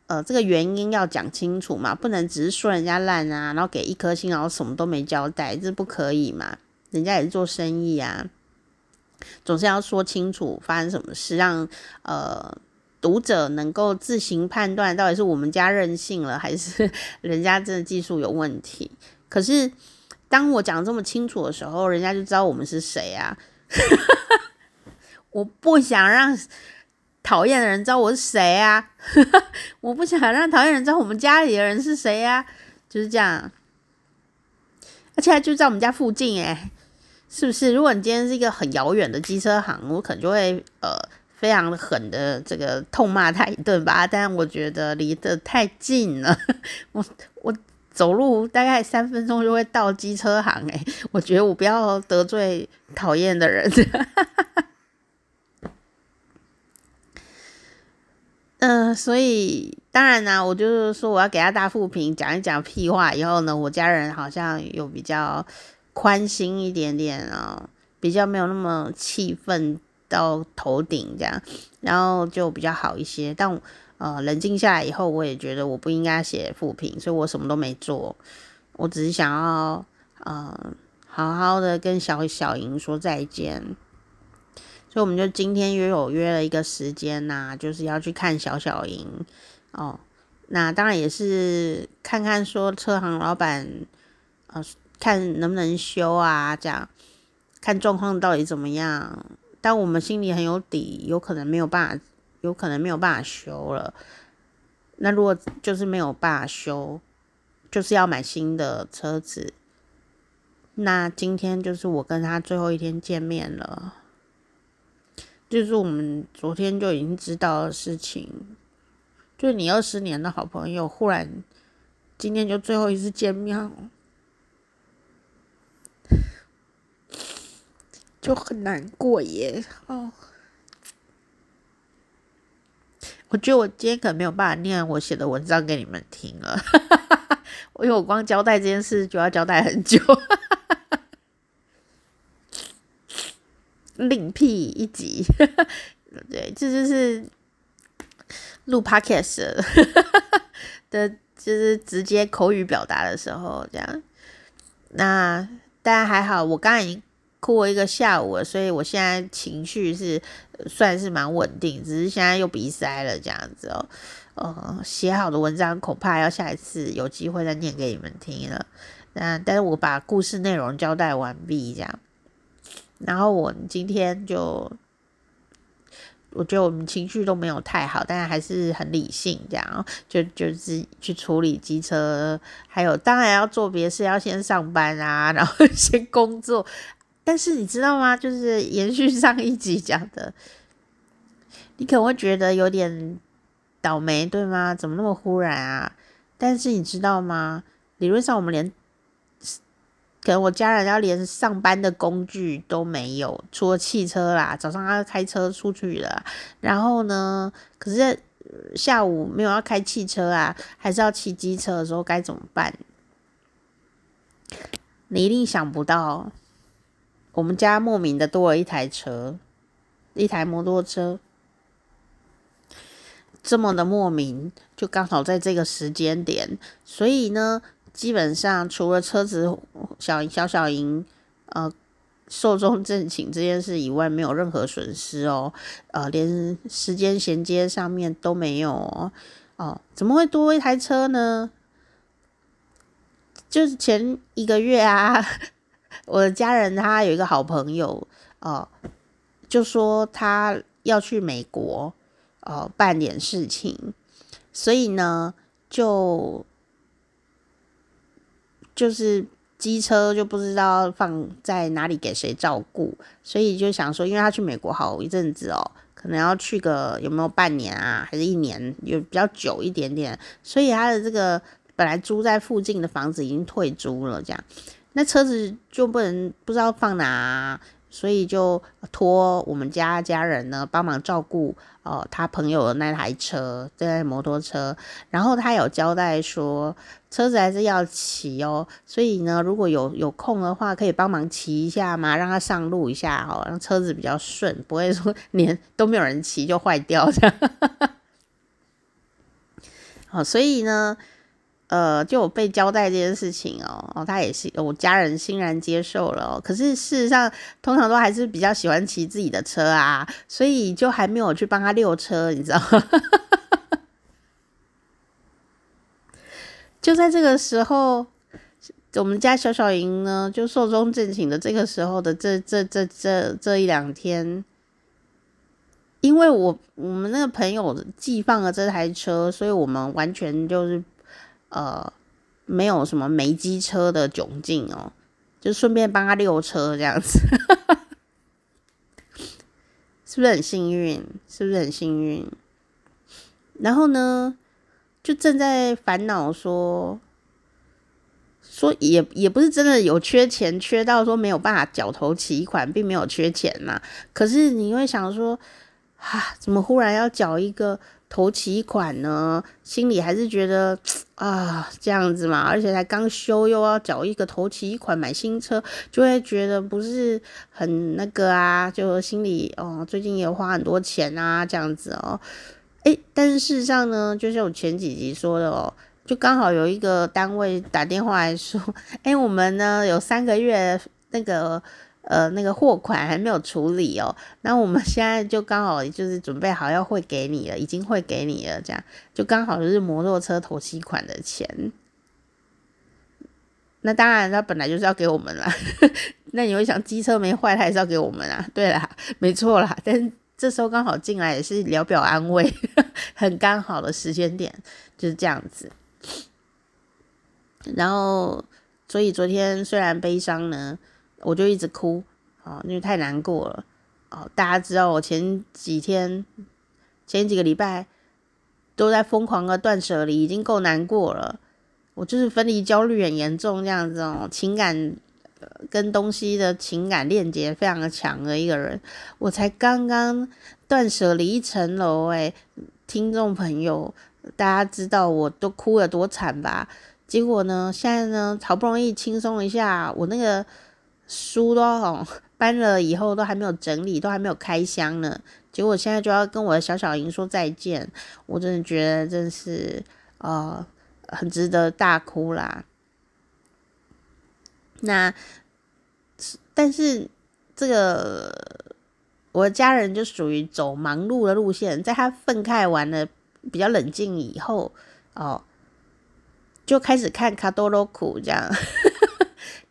呃，这个原因要讲清楚嘛，不能只是说人家烂啊，然后给一颗星，然后什么都没交代，这不可以嘛，人家也是做生意啊，总是要说清楚发生什么事，让呃。读者能够自行判断到底是我们家任性了，还是 (laughs) 人家真的技术有问题。可是当我讲这么清楚的时候，人家就知道我们是谁啊！(laughs) 我不想让讨厌的人知道我是谁啊！(laughs) 我不想让讨厌人知道我们家里的人是谁啊！就是这样，而且就在我们家附近诶，是不是？如果你今天是一个很遥远的机车行，我可能就会呃。非常狠的这个痛骂他一顿吧，但我觉得离得太近了，我我走路大概三分钟就会到机车行哎，我觉得我不要得罪讨厌的人。嗯、(laughs) 所以当然呢，我就是说我要给他大负评，讲一讲屁话以后呢，我家人好像有比较宽心一点点啊、哦，比较没有那么气愤。到头顶这样，然后就比较好一些。但呃，冷静下来以后，我也觉得我不应该写负评，所以我什么都没做。我只是想要呃，好好的跟小小莹说再见。所以我们就今天约有约了一个时间呐、就是要去看小小莹哦。那当然也是看看说车行老板呃，看能不能修啊，这样看状况到底怎么样。但我们心里很有底，有可能没有办法，有可能没有办法修了。那如果就是没有办法修，就是要买新的车子。那今天就是我跟他最后一天见面了，就是我们昨天就已经知道的事情。就是你二十年的好朋友，忽然今天就最后一次见面。就很难过耶，哦，我觉得我今天可能没有办法念我写的文章给你们听了，因为我光交代这件事就要交代很久，另辟一集，对，这就是录 podcast 的，就是直接口语表达的时候这样。那大家还好，我刚才已经。哭了一个下午了，所以我现在情绪是算是蛮稳定，只是现在又鼻塞了这样子哦。呃，写好的文章恐怕要下一次有机会再念给你们听了。那但是我把故事内容交代完毕这样，然后我今天就我觉得我们情绪都没有太好，但是还是很理性这样，就就是去处理机车，还有当然要做别的事，要先上班啊，然后 (laughs) 先工作。但是你知道吗？就是延续上一集讲的，你可能会觉得有点倒霉，对吗？怎么那么忽然啊？但是你知道吗？理论上我们连，可能我家人要连上班的工具都没有，除了汽车啦。早上要开车出去了，然后呢，可是下午没有要开汽车啊，还是要骑机车的时候该怎么办？你一定想不到，我们家莫名的多了一台车，一台摩托车，这么的莫名，就刚好在这个时间点，所以呢，基本上除了车子小小小营，呃，寿终正寝这件事以外，没有任何损失哦，呃，连时间衔接上面都没有哦，哦，怎么会多一台车呢？就是前一个月啊，我的家人他有一个好朋友哦，就说他要去美国哦办点事情，所以呢就就是机车就不知道放在哪里给谁照顾，所以就想说，因为他去美国好一阵子哦，可能要去个有没有半年啊，还是一年，有比较久一点点，所以他的这个。本来租在附近的房子已经退租了，这样，那车子就不能不知道放哪啊，所以就托我们家家人呢帮忙照顾哦，他朋友的那台车，这台摩托车。然后他有交代说，车子还是要骑哦，所以呢，如果有有空的话，可以帮忙骑一下嘛，让他上路一下哦，让车子比较顺，不会说 (laughs) 连都没有人骑就坏掉这样。(laughs) 好，所以呢。呃，就有被交代这件事情哦，哦，他也是我家人欣然接受了哦。可是事实上，通常都还是比较喜欢骑自己的车啊，所以就还没有去帮他溜车，你知道吗？(laughs) 就在这个时候，我们家小小莹呢，就寿终正寝的这个时候的这这这这这一两天，因为我我们那个朋友寄放了这台车，所以我们完全就是。呃，没有什么没机车的窘境哦，就顺便帮他溜车这样子，(laughs) 是不是很幸运？是不是很幸运？然后呢，就正在烦恼说，说也也不是真的有缺钱，缺到说没有办法缴头期款，并没有缺钱呐。可是你会想说，啊，怎么忽然要缴一个？头期款呢，心里还是觉得 (tsk) 啊这样子嘛，而且才刚修又要缴一个头期款买新车，就会觉得不是很那个啊，就心里哦，最近也花很多钱啊这样子哦，诶，但是事实上呢，就像我前几集说的哦，就刚好有一个单位打电话来说，(laughs) 诶，我们呢有三个月那个。呃，那个货款还没有处理哦，那我们现在就刚好就是准备好要汇给你了，已经汇给你了，这样就刚好就是摩托车头期款的钱。那当然，他本来就是要给我们啦。(laughs) 那你会想，机车没坏，他还是要给我们啊？对啦，没错啦。但是这时候刚好进来也是聊表安慰，(laughs) 很刚好的时间点就是这样子。然后，所以昨天虽然悲伤呢。我就一直哭，哦，因为太难过了，哦，大家知道我前几天、前几个礼拜都在疯狂的断舍离，已经够难过了。我就是分离焦虑很严重，这样子哦，情感跟东西的情感链接非常的强的一个人。我才刚刚断舍离一层楼，诶，听众朋友，大家知道我都哭了多惨吧？结果呢，现在呢，好不容易轻松一下，我那个。书都哦搬了以后都还没有整理，都还没有开箱呢。结果现在就要跟我的小小莹说再见，我真的觉得真是呃很值得大哭啦。那但是这个我的家人就属于走忙碌的路线，在他愤慨完了比较冷静以后哦，就开始看卡多罗库这样。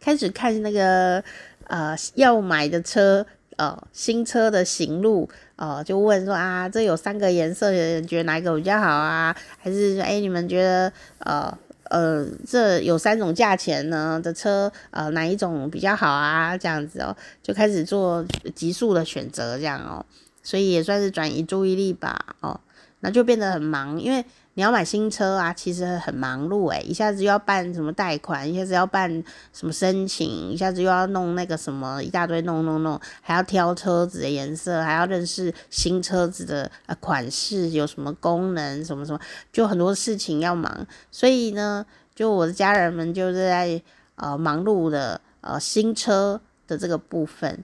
开始看那个呃要买的车呃新车的行路呃，就问说啊，这有三个颜色，觉得哪一个比较好啊？还是说哎，你们觉得呃呃这有三种价钱呢的车呃哪一种比较好啊？这样子哦，就开始做急速的选择这样哦，所以也算是转移注意力吧哦，那就变得很忙，因为你要买新车啊，其实很忙碌诶，一下子又要办什么贷款，一下子要办什么申请，一下子又要弄那个什么一大堆弄弄弄，还要挑车子的颜色，还要认识新车子的呃款式有什么功能，什么什么，就很多事情要忙。所以呢，就我的家人们就是在呃忙碌的呃新车的这个部分。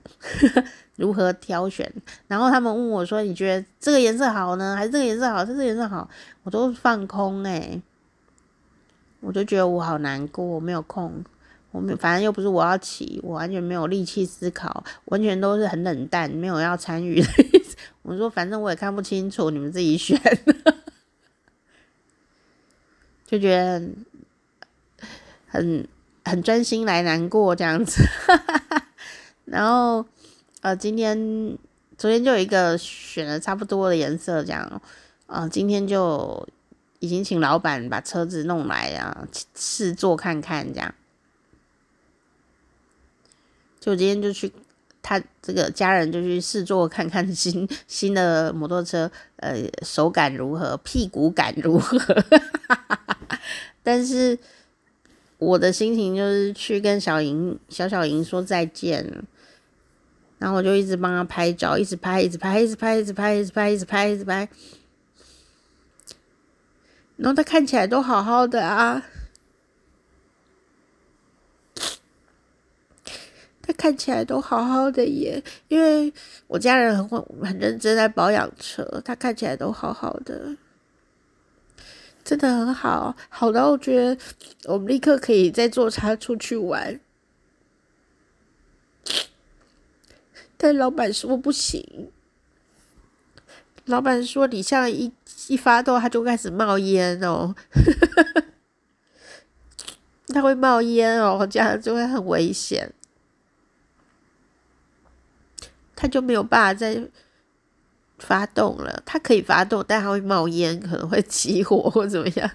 如何挑选？然后他们问我说：“你觉得这个颜色好呢，还是这个颜色好？是这个颜色好？”我都放空哎、我就觉得我好难过，我没有空，我没反正又不是我要骑，我完全没有力气思考，完全都是很冷淡，没有要参与的意思。(laughs) 我说反正我也看不清楚，你们自己选，(laughs) 就觉得很很专心来难过这样子，(laughs) 然后。呃，今天、昨天就有一个选了差不多的颜色，这样，呃，今天就已经请老板把车子弄来啊，试坐看看，这样。就今天就去，他这个家人就去试坐看看新 (laughs) 新的摩托车，呃，手感如何，屁股感如何？(laughs) 但是我的心情就是去跟小莹、小小莹说再见。然后我就一直帮他拍照，一直拍，一直拍，一直拍，一直拍，一直拍，一直拍，然后他看起来都好好的啊，他看起来都好好的耶。因为我家人很很认真在保养车，他看起来都好好的，真的很好，好到我觉得我们立刻可以再坐他出去玩。但老板说不行，老板说你像一一发动，它就开始冒烟哦，(laughs) 它会冒烟哦，这样就会很危险，它就没有办法再发动了。它可以发动，但它会冒烟，可能会起火或怎么样，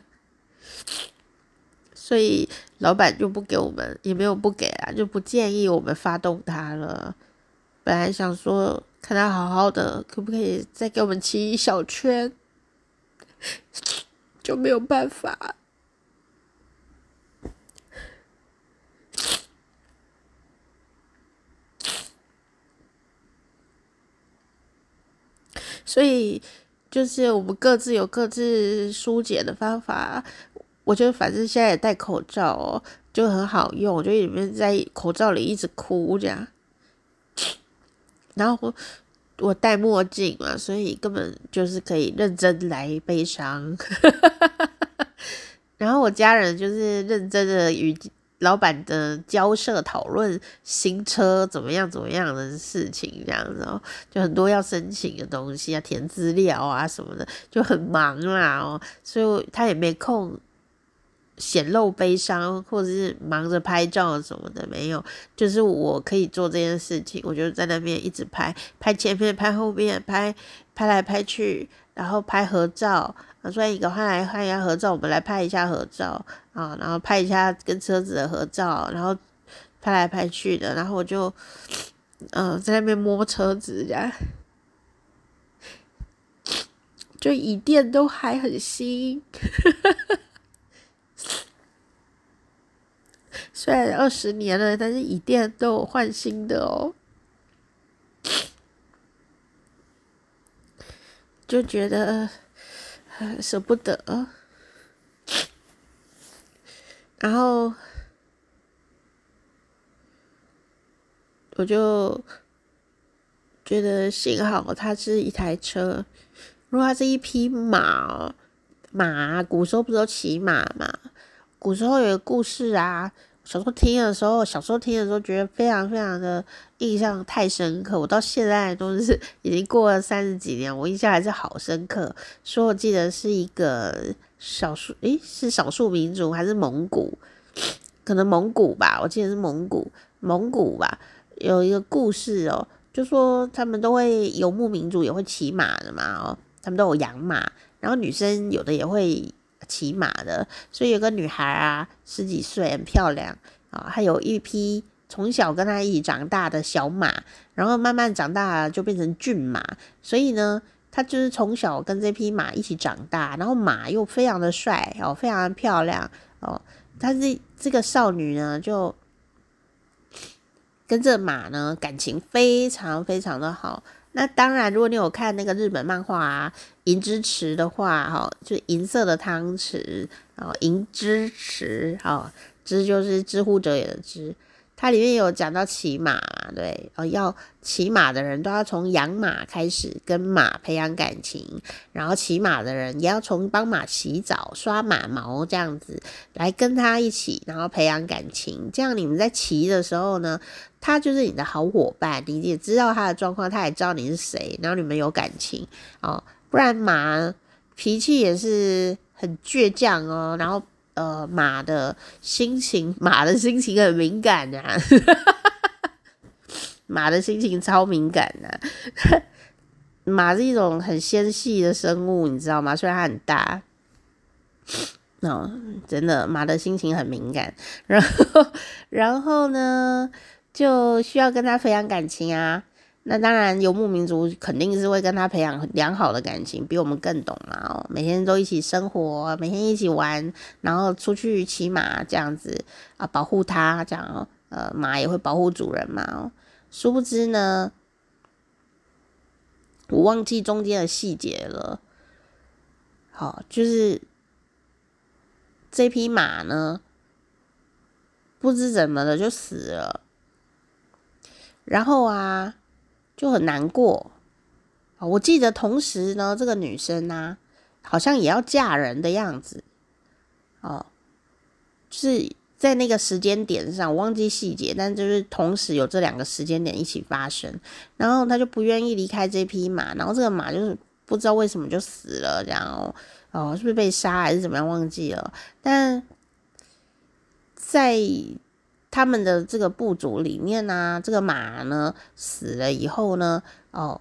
(laughs) 所以老板就不给我们，也没有不给啊，就不建议我们发动它了。本来想说看他好好的，可不可以再给我们骑一小圈，(laughs) 就没有办法。所以就是我们各自有各自疏解的方法。我觉得反正现在也戴口罩哦，就很好用。我就里面在口罩里一直哭这样。然后我我戴墨镜嘛，所以根本就是可以认真来悲伤。(laughs) 然后我家人就是认真的与老板的交涉讨论新车怎么样怎么样的事情，这样子哦，就很多要申请的东西啊，填资料啊什么的，就很忙啦哦，所以他也没空。显露悲伤，或者是忙着拍照什么的，没有，就是我可以做这件事情，我就在那边一直拍，拍前面，拍后面，拍拍来拍去，然后拍合照，啊，所以一个换来换一下合照，我们来拍一下合照啊，然后拍一下跟车子的合照，然后拍来拍去的，然后我就嗯、在那边摸车子，这样，就椅垫都还很新。(laughs) 虽然二十年了，但是椅垫都有换新的哦，就觉得舍不得。然后我就觉得幸好它是一台车，如果它是一匹马，马古时候不是都骑马嘛？古时候有个故事啊。小时候听的时候，小时候听的时候觉得非常非常的印象太深刻。我到现在都是已经过了三十几年，我印象还是好深刻。说我记得是一个少数，诶，是少数民族还是蒙古？(laughs) 可能蒙古吧，我记得是蒙古，蒙古吧。有一个故事哦，就说他们都会游牧民族也会骑马的嘛，哦，他们都有养马，然后女生有的也会。骑马的，所以有个女孩啊，十几岁，很漂亮啊，还有一匹从小跟她一起长大的小马，然后慢慢长大就变成骏马，所以呢，他就是从小跟这匹马一起长大，然后马又非常的帅哦，非常的漂亮哦。但是这个少女呢，就跟这马呢感情非常非常的好。那当然，如果你有看那个日本漫画啊，《银之匙》的话，哈，就银色的汤匙哦，银之匙，哦，之就是知乎者也的知。它里面有讲到骑马，对，哦，要骑马的人都要从养马开始跟马培养感情，然后骑马的人也要从帮马洗澡、刷马毛这样子来跟他一起，然后培养感情。这样你们在骑的时候呢，他就是你的好伙伴，你也知道他的状况，他也知道你是谁，然后你们有感情哦。不然马脾气也是很倔强哦，然后。呃，马的心情，马的心情很敏感呐、啊，(laughs) 马的心情超敏感呐、啊。(laughs) 马是一种很纤细的生物，你知道吗？虽然它很大，哦，真的，马的心情很敏感。(laughs) 然后，然后呢，就需要跟他培养感情啊。那当然，游牧民族肯定是会跟他培养良好的感情，比我们更懂嘛哦，每天都一起生活，每天一起玩，然后出去骑马这样子啊，保护他这样哦，呃，马也会保护主人嘛。殊不知呢，我忘记中间的细节了。好，就是这匹马呢，不知怎么的就死了，然后啊。就很难过，我记得同时呢，这个女生呢、好像也要嫁人的样子，哦，就是在那个时间点上，我忘记细节，但就是同时有这两个时间点一起发生，然后她就不愿意离开这匹马，然后这个马就是不知道为什么就死了，然后，哦，是不是被杀还是怎么样，忘记了，但在。他们的这个部族里面呢、啊，这个马呢死了以后呢，哦，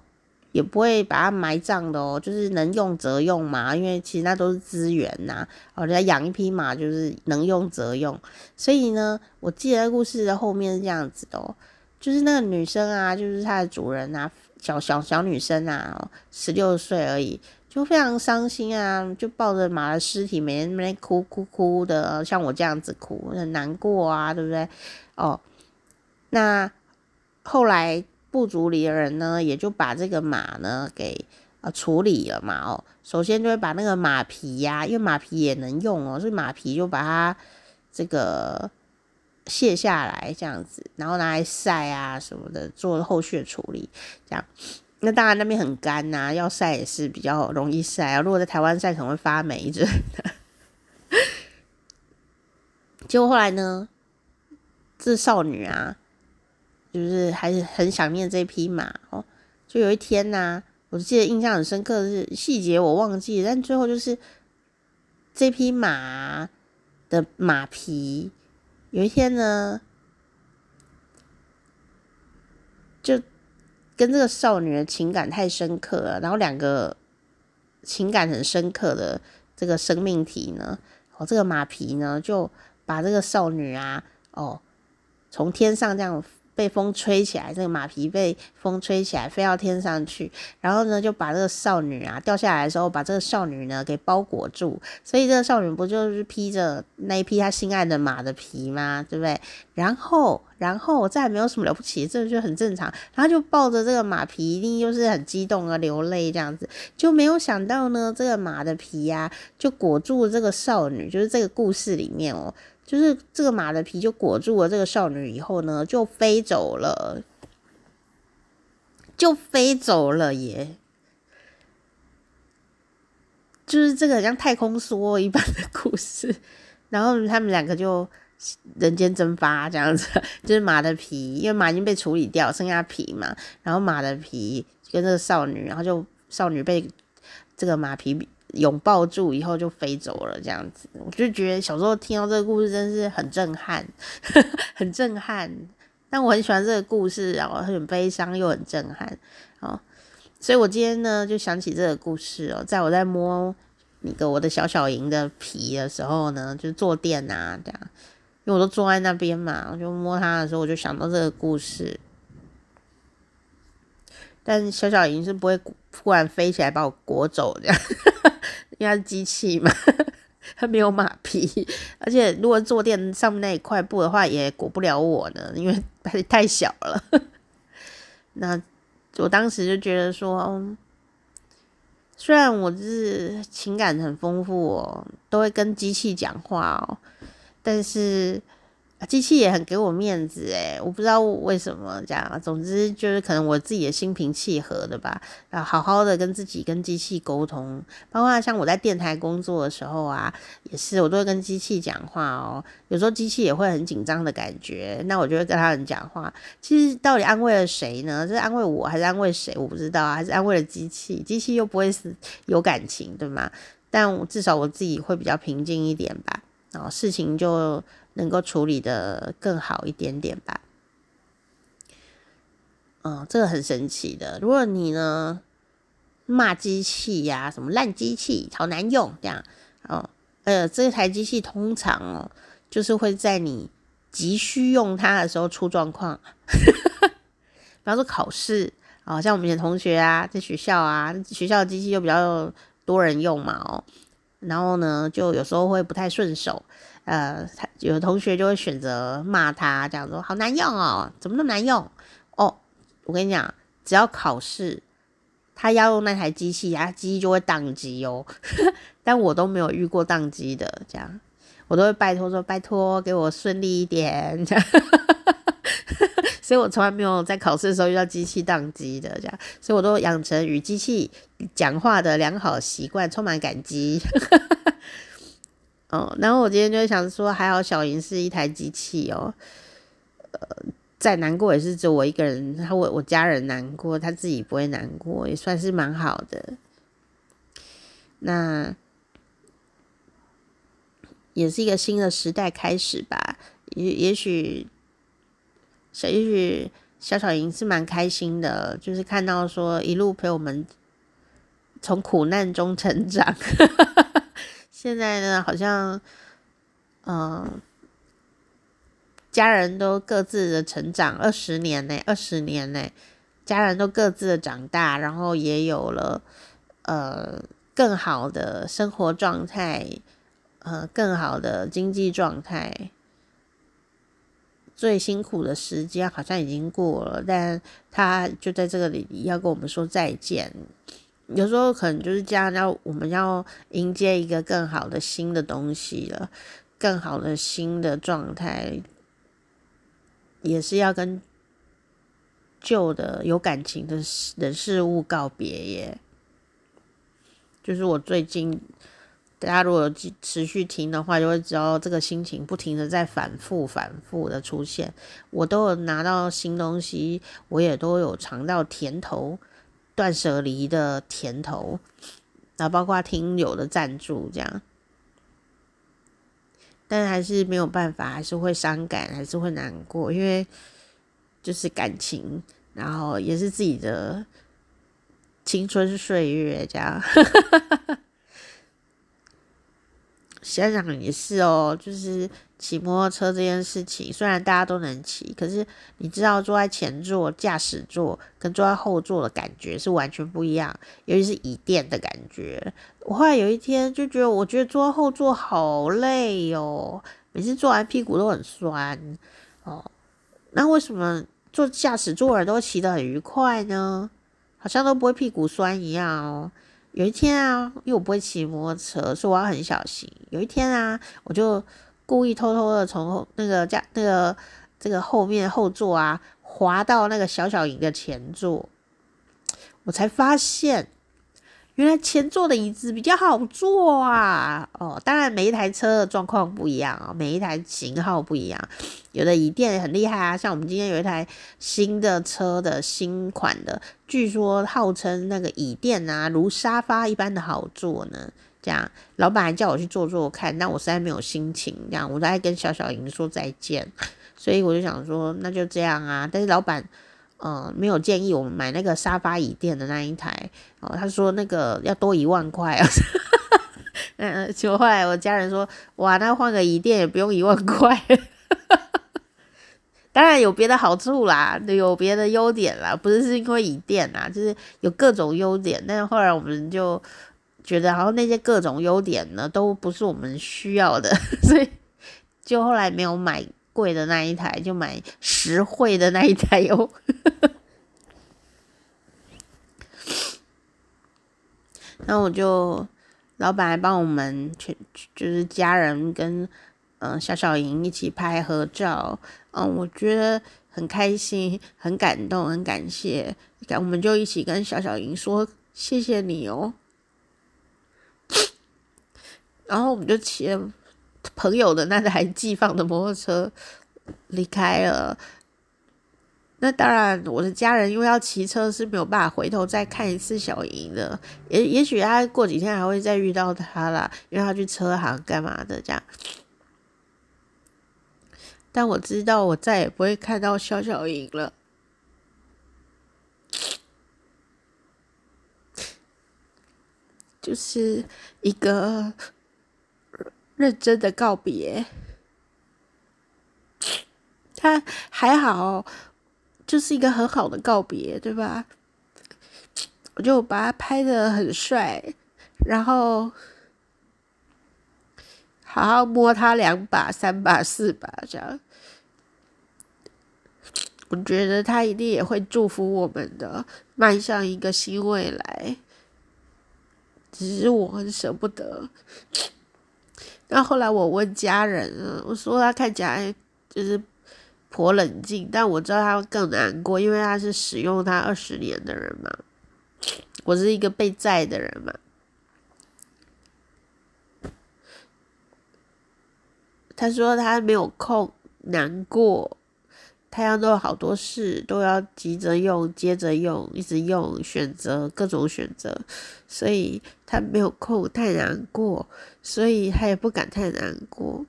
也不会把它埋葬的哦，就是能用则用嘛，因为其实那都是资源呐、哦，人家养一匹马就是能用则用，所以呢，我记得故事的后面是这样子的哦，就是那个女生啊，就是她的主人啊，小小小女生啊，十六岁而已。就非常伤心啊，就抱着马的尸体，每天在那边哭哭哭的，像我这样子哭，很难过啊，对不对？哦，那后来部族里的人呢，也就把这个马呢给呃处理了嘛。哦，首先就会把那个马皮呀、因为马皮也能用哦，所以马皮就把它这个卸下来这样子，然后拿来晒啊什么的，做后续处理，这样。那当然，那边很干呐、要晒也是比较容易晒啊。如果在台湾晒，可能会发霉之类的。结果后来呢，这少女啊，就是还是很想念这匹马哦。就有一天呐、我记得印象很深刻的是细节我忘记，但最后就是这匹马的马皮，有一天呢，就。跟这个少女的情感太深刻了，然后两个情感很深刻的这个生命体呢，哦，这个马匹呢就把这个少女啊，哦，从天上这样。被风吹起来，这个马皮被风吹起来，飞到天上去，然后呢，就把这个少女啊掉下来的时候，把这个少女呢给包裹住，所以这个少女不就是披着那一匹她心爱的马的皮吗？对不对？然后，然后再也没有什么了不起，这就很正常。然后就抱着这个马皮，一定就是很激动啊，流泪这样子，就没有想到呢，这个马的皮呀、啊，就裹住了这个少女，就是这个故事里面哦。就是这个马的皮就裹住了这个少女以后呢，就飞走了，就飞走了耶！就是这个像太空梭一般的故事，然后他们两个就人间蒸发这样子，就是马的皮，因为马已经被处理掉，剩下皮嘛，然后马的皮跟这个少女，然后就少女被这个马皮。拥抱住以后就飞走了，这样子，我就觉得小时候听到这个故事真是很震撼，(laughs) 很震撼。但我很喜欢这个故事，然后很悲伤又很震撼，哦，所以我今天呢就想起这个故事哦，在我在摸那个我的小小营的皮的时候呢，就坐垫啊这样，因为我都坐在那边嘛，我就摸它的时候，我就想到这个故事。但小小莹是不会突然飞起来把我裹走这样，(laughs) 因为它是机器嘛，(laughs) 它没有马匹，而且如果坐垫上面那一块布的话，也裹不了我呢，因为它太小了。(laughs) 那我当时就觉得说，虽然我是情感很丰富哦，都会跟机器讲话哦，但是。机器也很给我面子诶，我不知道为什么这样。总之就是可能我自己的心平气和的吧，然后好好的跟自己跟机器沟通。包括像我在电台工作的时候啊，也是我都会跟机器讲话哦。有时候机器也会很紧张的感觉，那我就会跟他人讲话。其实到底安慰了谁呢？是安慰我还是安慰谁？我不知道啊，还是安慰了机器？机器又不会是有感情，对吗？但至少我自己会比较平静一点吧。然后事情就。能够处理得更好一点点吧。嗯，这个很神奇的。如果你呢骂机器呀、什么烂机器，好难用这样哦，呃，这台机器通常哦，就是会在你急需用它的时候出状况。(laughs) 比方说考试、哦，像我们以前同学啊，在学校啊，学校的机器又比较多人用嘛哦，然后呢，就有时候会不太顺手。呃，他有的同学就会选择骂他，这样说好难用哦，怎么那么难用哦？我跟你讲，只要考试，他要用那台机器，他机器就会宕机哦。(laughs) 但我都没有遇过宕机的，这样我都会拜托说拜托给我顺利一点，这样。所以我从来没有在考试的时候遇到机器宕机的，这样，所以我都养成与机器讲话的良好习惯，充满感激。(laughs) 哦，然后我今天就想说，还好小莹是一台机器哦，呃，再难过也是只有我一个人，他我我家人难过，他自己不会难过，也算是蛮好的。那也是一个新的时代开始吧，也也许小也许小小莹是蛮开心的，就是看到说一路陪我们从苦难中成长。(laughs) 现在呢，好像，嗯、家人都各自的成长，二十年内，二十年内，家人都各自的长大，然后也有了呃更好的生活状态，呃更好的经济状态。最辛苦的时间好像已经过了，但他就在这个里要跟我们说再见。有时候可能就是这样，要我们要迎接一个更好的新的东西了，更好的新的状态，也是要跟旧的有感情的人事物告别耶。就是我最近，大家如果持续听的话，就会知道这个心情不停的在反复、反复的出现。我都有拿到新东西，我也都有尝到甜头。断舍离的甜头，然后包括听友的赞助这样，但还是没有办法，还是会伤感，还是会难过，因为就是感情，然后也是自己的青春岁月这样。(laughs) 想想也是哦，就是。骑摩托车这件事情，虽然大家都能骑，可是你知道坐在前座驾驶座跟坐在后座的感觉是完全不一样，尤其是椅垫的感觉。我后来有一天就觉得，我觉得坐在后座好累哦，每次坐完屁股都很酸哦。那为什么坐驾驶座人都骑得很愉快呢？好像都不会屁股酸一样哦。有一天啊，因为我不会骑摩托车，所以我要很小心。有一天啊，我就。故意偷偷的从后那个驾那个这个后面后座啊滑到那个小小影的前座，我才发现原来前座的椅子比较好坐啊！哦，当然每一台车的状况不一样啊，每一台型号不一样，有的椅垫很厉害啊，像我们今天有一台新的车的新款的，据说号称那个椅垫啊如沙发一般的好坐呢。这样，老板还叫我去坐坐看，但我实在没有心情。这样，我在跟小小莹说再见，所以我就想说，那就这样啊。但是老板，呃，没有建议我们买那个沙发椅垫的那一台哦。他说那个要多一万块啊。(laughs) 嗯，结果后来我家人说，哇，那换个椅垫也不用一万块。(laughs) 当然有别的好处啦，有别的优点啦，不是是因为椅垫啦，就是有各种优点。但是后来我们就觉得，好像那些各种优点呢，都不是我们需要的，(laughs) 所以就后来没有买贵的那一台，就买实惠的那一台哟。(laughs) 那我就老板还帮我们全就是家人跟。嗯，小小莹一起拍合照，嗯，我觉得很开心，很感动，很感谢。感我们就一起跟小小莹说谢谢你哦。(coughs) 然后我们就骑朋友的那台寄放的摩托车离开了。那当然，我的家人因为要骑车是没有办法回头再看一次小莹的。也也许他过几天还会再遇到他啦，因为他去车行干嘛的这样。但我知道，我再也不会看到肖小莹了，就是一个认真的告别。他还好，就是一个很好的告别，对吧？我就把他拍得很帅，然后。好好摸他两把、三把、四把，这样，我觉得他一定也会祝福我们的，迈向一个新未来。只是我很舍不得。那后来我问家人，我说他看起来就是颇冷静，但我知道他会更难过，因为他是使用他二十年的人嘛，我是一个被载的人嘛。他说他没有空难过，他都有好多事，都要急着用、接着用、一直用，选择各种选择，所以他没有空太难过，所以他也不敢太难过，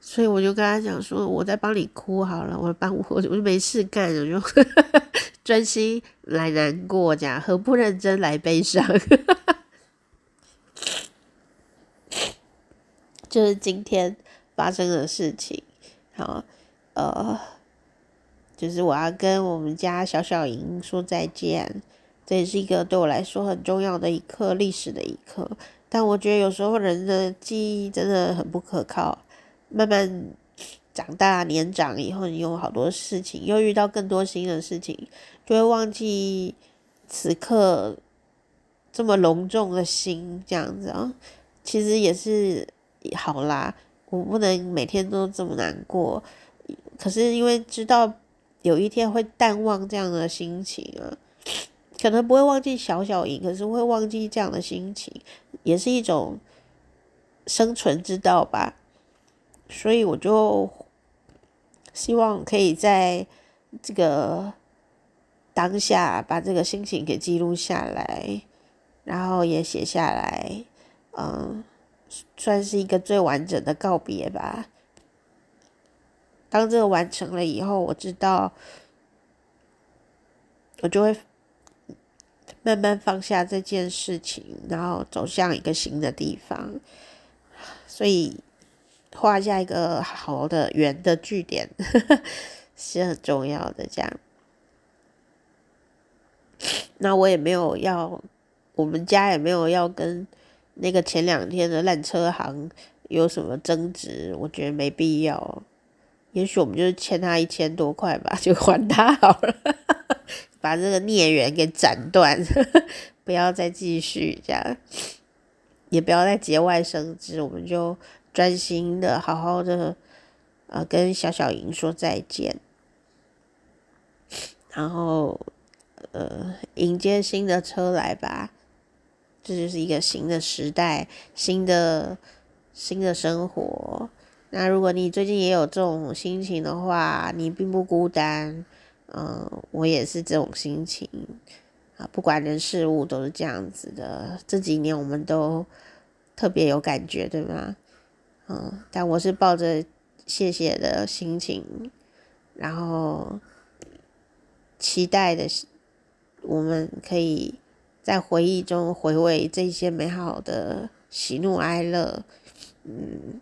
所以我就跟他讲说，我在帮你哭好了，我帮我我就没事干，我就 (laughs) 专心来难过，这样何不认真来悲伤？(laughs) 就是今天。发生的事情，好，呃，就是我要跟我们家小小莹说再见，这也是一个对我来说很重要的一刻，历史的一刻。但我觉得有时候人的记忆真的很不可靠，慢慢长大年长以后，你有好多事情，又遇到更多新的事情，就会忘记此刻这么隆重的心，这样子啊，其实也是好啦。我不能每天都这么难过，可是因为知道有一天会淡忘这样的心情啊，可能不会忘记小小莹，可是会忘记这样的心情，也是一种生存之道吧。所以我就希望可以在这个当下把这个心情给记录下来，然后也写下来，嗯。算是一个最完整的告别吧。当这个完成了以后，我知道，我就会慢慢放下这件事情，然后走向一个新的地方。所以，画下一个好的圆的句点 (laughs) 是很重要的。这样，那我也没有要，我们家也没有要跟。那个前两天的烂车行有什么争执？我觉得没必要。也许我们就是欠他一千多块吧，(laughs) 就还他好了，(laughs) 把这个孽缘给斩断，(laughs) 不要再继续这样，也不要再节外生枝。我们就专心的、好好的，呃，跟小小莹说再见，然后呃，迎接新的车来吧。这就是一个新的时代，新的新的生活。那如果你最近也有这种心情的话，你并不孤单。嗯，我也是这种心情啊。不管人事物都是这样子的。这几年我们都特别有感觉，对吗？嗯，但我是抱着谢谢的心情，然后期待的，我们可以。在回忆中回味这些美好的喜怒哀乐，嗯，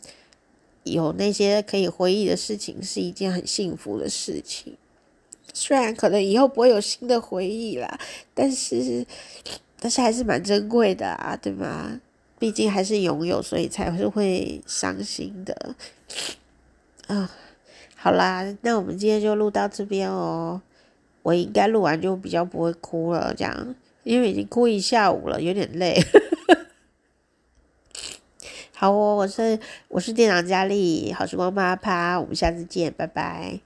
有那些可以回忆的事情，是一件很幸福的事情。虽然可能以后不会有新的回忆啦，但是，但是还是蛮珍贵的啊，对吗？毕竟还是拥有，所以才是会伤心的。啊，好啦，那我们今天就录到这边哦。我应该录完就比较不会哭了，这样，因为已经哭一下午了，有点累。好哦，我是我是店长佳丽，好时光啪啪，我们下次见，拜拜。